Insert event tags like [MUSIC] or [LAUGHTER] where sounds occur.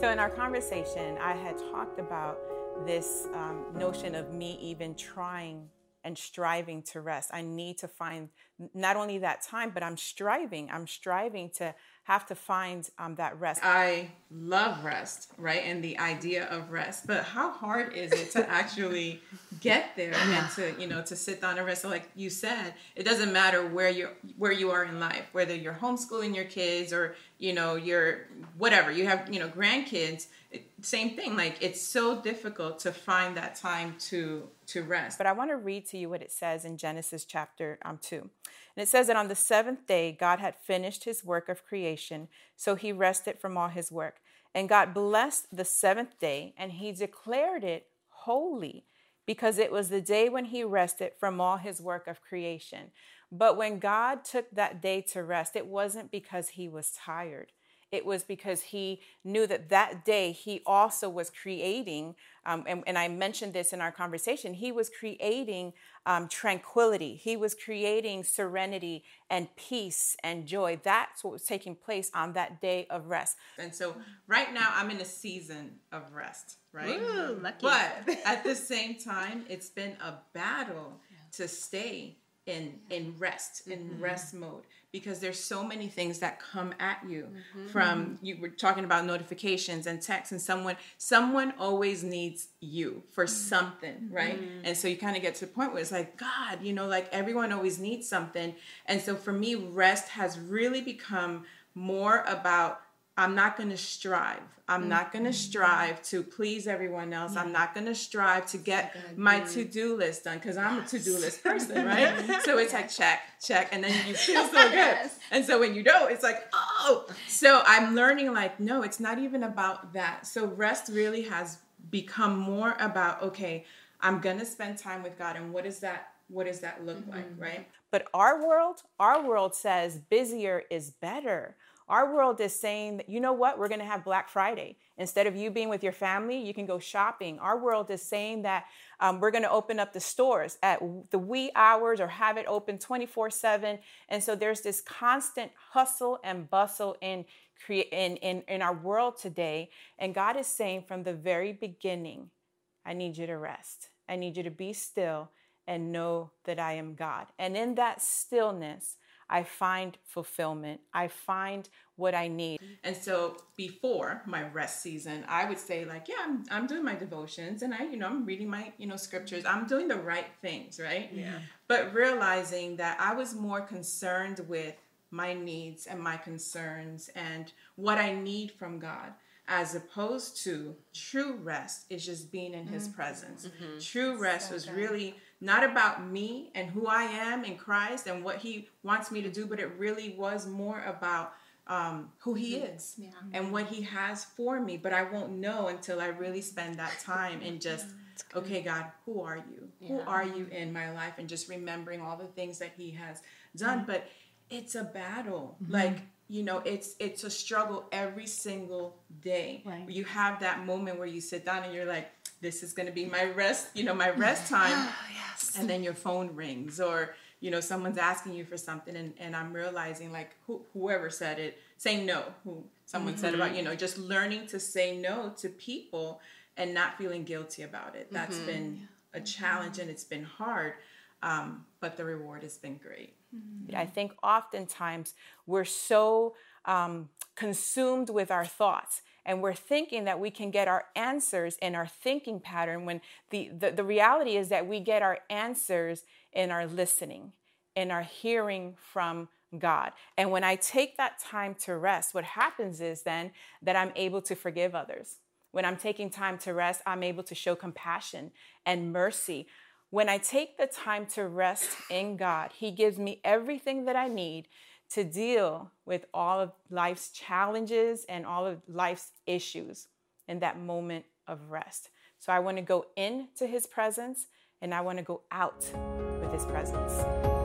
So, in our conversation, I had talked about this um, notion of me even trying and striving to rest. I need to find not only that time, but I'm striving. I'm striving to have to find um, that rest. I love rest, right? And the idea of rest. But how hard is it to actually get there and to, you know, to sit down and rest? So like you said, it doesn't matter where you where you are in life, whether you're homeschooling your kids or, you know, you're whatever, you have, you know, grandkids, same thing. Like it's so difficult to find that time to to rest. But I want to read to you what it says in Genesis chapter um, 2. And it says that on the seventh day, God had finished his work of creation, so he rested from all his work. And God blessed the seventh day, and he declared it holy, because it was the day when he rested from all his work of creation. But when God took that day to rest, it wasn't because he was tired it was because he knew that that day he also was creating, um, and, and, I mentioned this in our conversation, he was creating um, tranquility, he was creating serenity and peace and joy. That's what was taking place on that day of rest. And so, right now, I'm in a season of rest, right? Ooh, lucky. But at the same time, it's been a battle to stay in in rest in mm-hmm. rest mode because there's so many things that come at you mm-hmm. from you were talking about notifications and texts and someone someone always needs you for mm-hmm. something right mm-hmm. and so you kind of get to the point where it's like god you know like everyone always needs something and so for me rest has really become more about I'm not going to strive. I'm mm-hmm. not going to strive to please everyone else. I'm not going to strive to get my to do list done because I'm a to do list [LAUGHS] person, right? so it's like check, check, and then you feel so good. yes. And so when you don't, it's like, oh. So I'm learning like, no, it's not even about that. So rest really has become more about, okay, I'm going to spend time with God. And what does that what does that look mm-hmm. like, right? But our world, our world says busier is better. Our world is saying that, you know what, we're going to have Black Friday. Instead of you being with your family, you can go shopping. Our world is saying that um, we're going to open up the stores at the wee hours or have it open 24 7. And so there's this constant hustle and bustle in, in, in, in our world today. And God is saying from the very beginning, I need you to rest. I need you to be still and know that I am God. And in that stillness, I find fulfillment. I find what I need. And so before my rest season, I would say like, yeah, I'm, I'm doing my devotions and I, you know, I'm reading my, you know, scriptures. I'm doing the right things, right? Yeah. But realizing that I was more concerned with my needs and my concerns and what I need from God as opposed to true rest is just being in his mm-hmm. presence. Mm-hmm. True rest so was good. really not about me and who I am in Christ and what He wants me to do, but it really was more about um, who He mm-hmm. is yeah. and what He has for me. But I won't know until I really spend that time and just, okay, God, who are you? Yeah. Who are you in my life? And just remembering all the things that He has done. Mm-hmm. But it's a battle. Mm-hmm. Like, you know it's it's a struggle every single day right. you have that moment where you sit down and you're like this is going to be my rest you know my [LAUGHS] rest time oh, yes. and then your phone rings or you know someone's asking you for something and, and i'm realizing like who, whoever said it say no who someone mm-hmm. said about you know just learning to say no to people and not feeling guilty about it That's mm-hmm. been a challenge and it's been hard um, but the reward has been great mm-hmm. i think oftentimes we're so um, consumed with our thoughts and we're thinking that we can get our answers in our thinking pattern when the, the, the reality is that we get our answers in our listening, in our hearing from God. And when I take that time to rest, what happens is then that I'm able to forgive others. When I'm taking time to rest, I'm able to show compassion and mercy. When I take the time to rest in God, He gives me everything that I need to deal with all of life's challenges and all of life's issues in that moment of rest. So I want to go into his presence and I want to go out with his presence.